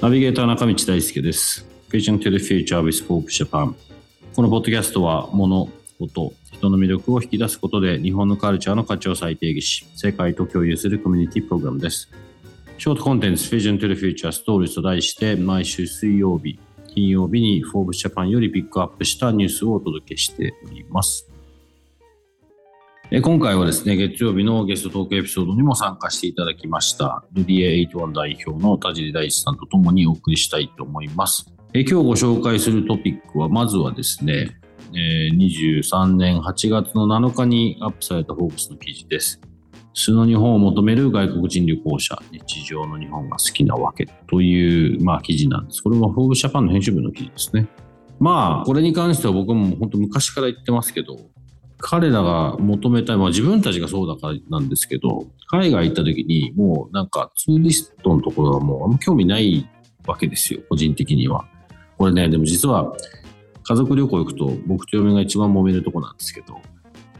ナビゲーター中道大輔です。Vision to the Future with Hope Japan。このポッドキャストは、物、こと人の魅力を引き出すことで、日本のカルチャーの価値を再定義し、世界と共有するコミュニティプログラムです。ショートコンテンツ Vision to the Future Stories と題して、毎週水曜日、金曜日に Forbes Japan よりピックアップしたニュースをお届けしております。今回はですね、月曜日のゲストトークエピソードにも参加していただきました、ルディエ81代表の田尻大地さんと共にお送りしたいと思います。今日ご紹介するトピックは、まずはですね、え23年8月の7日にアップされたフォーブスの記事です。素の日本を求める外国人旅行者、日常の日本が好きなわけという、まあ、記事なんです。これはフォーブスジャパンの編集部の記事ですね。まあ、これに関しては僕も本当昔から言ってますけど、彼らが求めたい、まあ自分たちがそうだからなんですけど、海外行った時にもうなんかツーリストのところはもうあんま興味ないわけですよ、個人的には。これね、でも実は家族旅行行くと僕と嫁が一番揉めるとこなんですけど、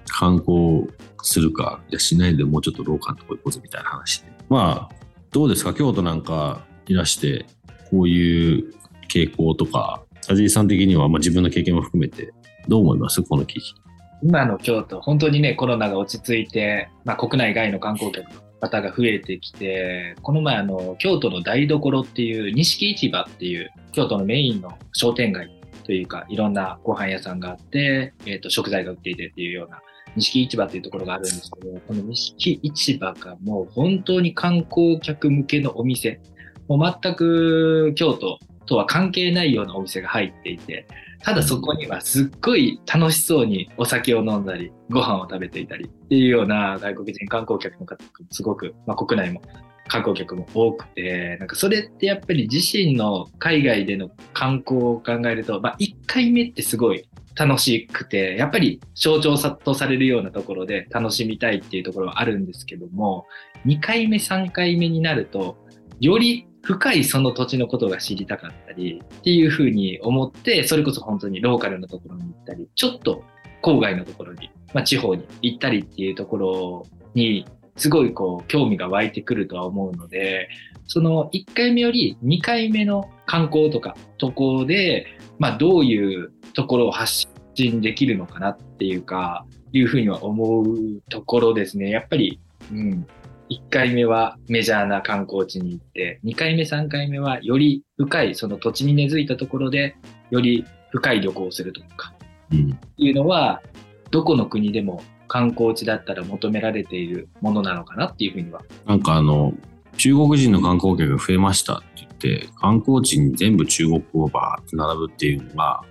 観光するか、いやしないでもうちょっと廊下のとこ行こうぜみたいな話で。まあ、どうですか？京都なんかいらして、こういう傾向とか、田尻さん的には、まあ、自分の経験も含めてどう思います？この記事。今の京都、本当にね、コロナが落ち着いて、まあ、国内外の観光客の方が増えてきて、この前、あの、京都の台所っていう、錦市場っていう、京都のメインの商店街というか、いろんなご飯屋さんがあって、えっ、ー、と、食材が売っていてっていうような、錦市場っていうところがあるんですけど、この錦市場がもう本当に観光客向けのお店、もう全く京都とは関係ないようなお店が入っていて、ただそこにはすっごい楽しそうにお酒を飲んだり、ご飯を食べていたりっていうような外国人観光客の方がすごく、まあ、国内も観光客も多くて、なんかそれってやっぱり自身の海外での観光を考えると、まあ、1回目ってすごい楽しくて、やっぱり象徴とされるようなところで楽しみたいっていうところはあるんですけども、2回目、3回目になると、より深いその土地のことが知りたかったりっていうふうに思って、それこそ本当にローカルのところに行ったり、ちょっと郊外のところに、まあ、地方に行ったりっていうところに、すごいこう興味が湧いてくるとは思うので、その1回目より2回目の観光とかとこで、まあ、どういうところを発信できるのかなっていうか、いうふうには思うところですね。やっぱり、うん、1回目はメジャーな観光地に行って、2回目、3回目はより深い、その土地に根付いたところで、より深い旅行をするとか、うん、いうのは、どこの国でも観光地だったら求められているものなのかなっていうふうには。なんかあの、中国人の観光客が増えましたって言って、観光地に全部中国語をバーって並ぶっていうのが、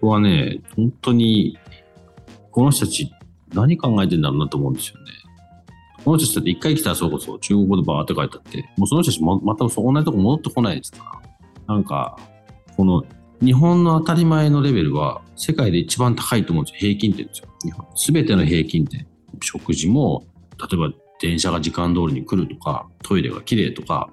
僕はね、本当に、この人たち何考えてんだろうなと思うんですよね。この人たちって一回来たらそうこそ中国語でバーって書いてあって、もうその人たちもまたそ同じとこ戻ってこないですから。なんか、この日本の当たり前のレベルは世界で一番高いと思うんですよ。平均点ですよ。日本。すべての平均点。食事も、例えば電車が時間通りに来るとか、トイレが綺麗とか、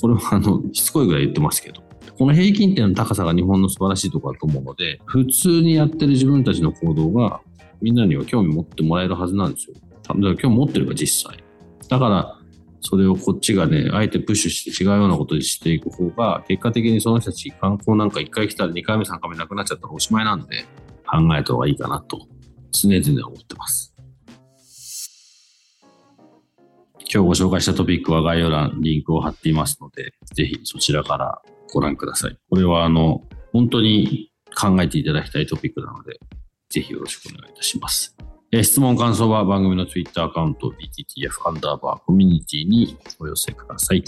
これはあの、しつこいぐらい言ってますけど、この平均点の高さが日本の素晴らしいところだと思うので、普通にやってる自分たちの行動がみんなには興味持ってもらえるはずなんですよ。だから今日持ってるか実際。だから、それをこっちがね、あえてプッシュして違うようなことにしていく方が、結果的にその人たち観光なんか1回来たら2回目3回目なくなっちゃったらおしまいなんで、考えた方がいいかなと、常々思ってます。今日ご紹介したトピックは概要欄、リンクを貼っていますので、ぜひそちらからご覧ください。これはあの、本当に考えていただきたいトピックなので、ぜひよろしくお願いいたします。え質問、感想は番組の Twitter アカウント BTTF アンダーバーコミュニティにお寄せください。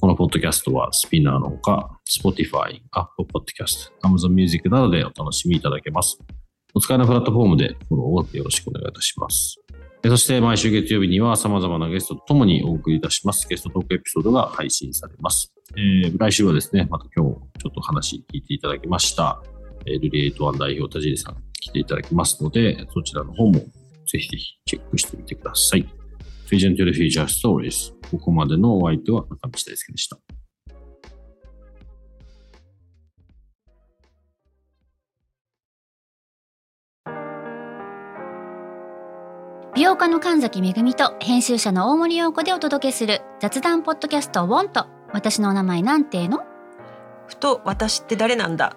このポッドキャストはスピナーのほか、Spotify、Apple Podcast、Amazon Music などでお楽しみいただけます。お使いのプラットフォームでフォローをよろしくお願いいたします。そして毎週月曜日には様々なゲストとともにお送りいたしますゲストトークエピソードが配信されます。えー来週はですね、また今日ちょっと話聞いていただきました、えルリエイトワン代表田尻さん来ていただきますので、そちらの方もぜひぜひチェックしてみてください。Vision to the Future Stories。ここまでのお相手は中道大輔でした。美容家の神崎めぐみと編集者の大森洋子でお届けする雑談ポッドキャスト「ウォンと私のお名前なんての?ふと私って誰なんだ？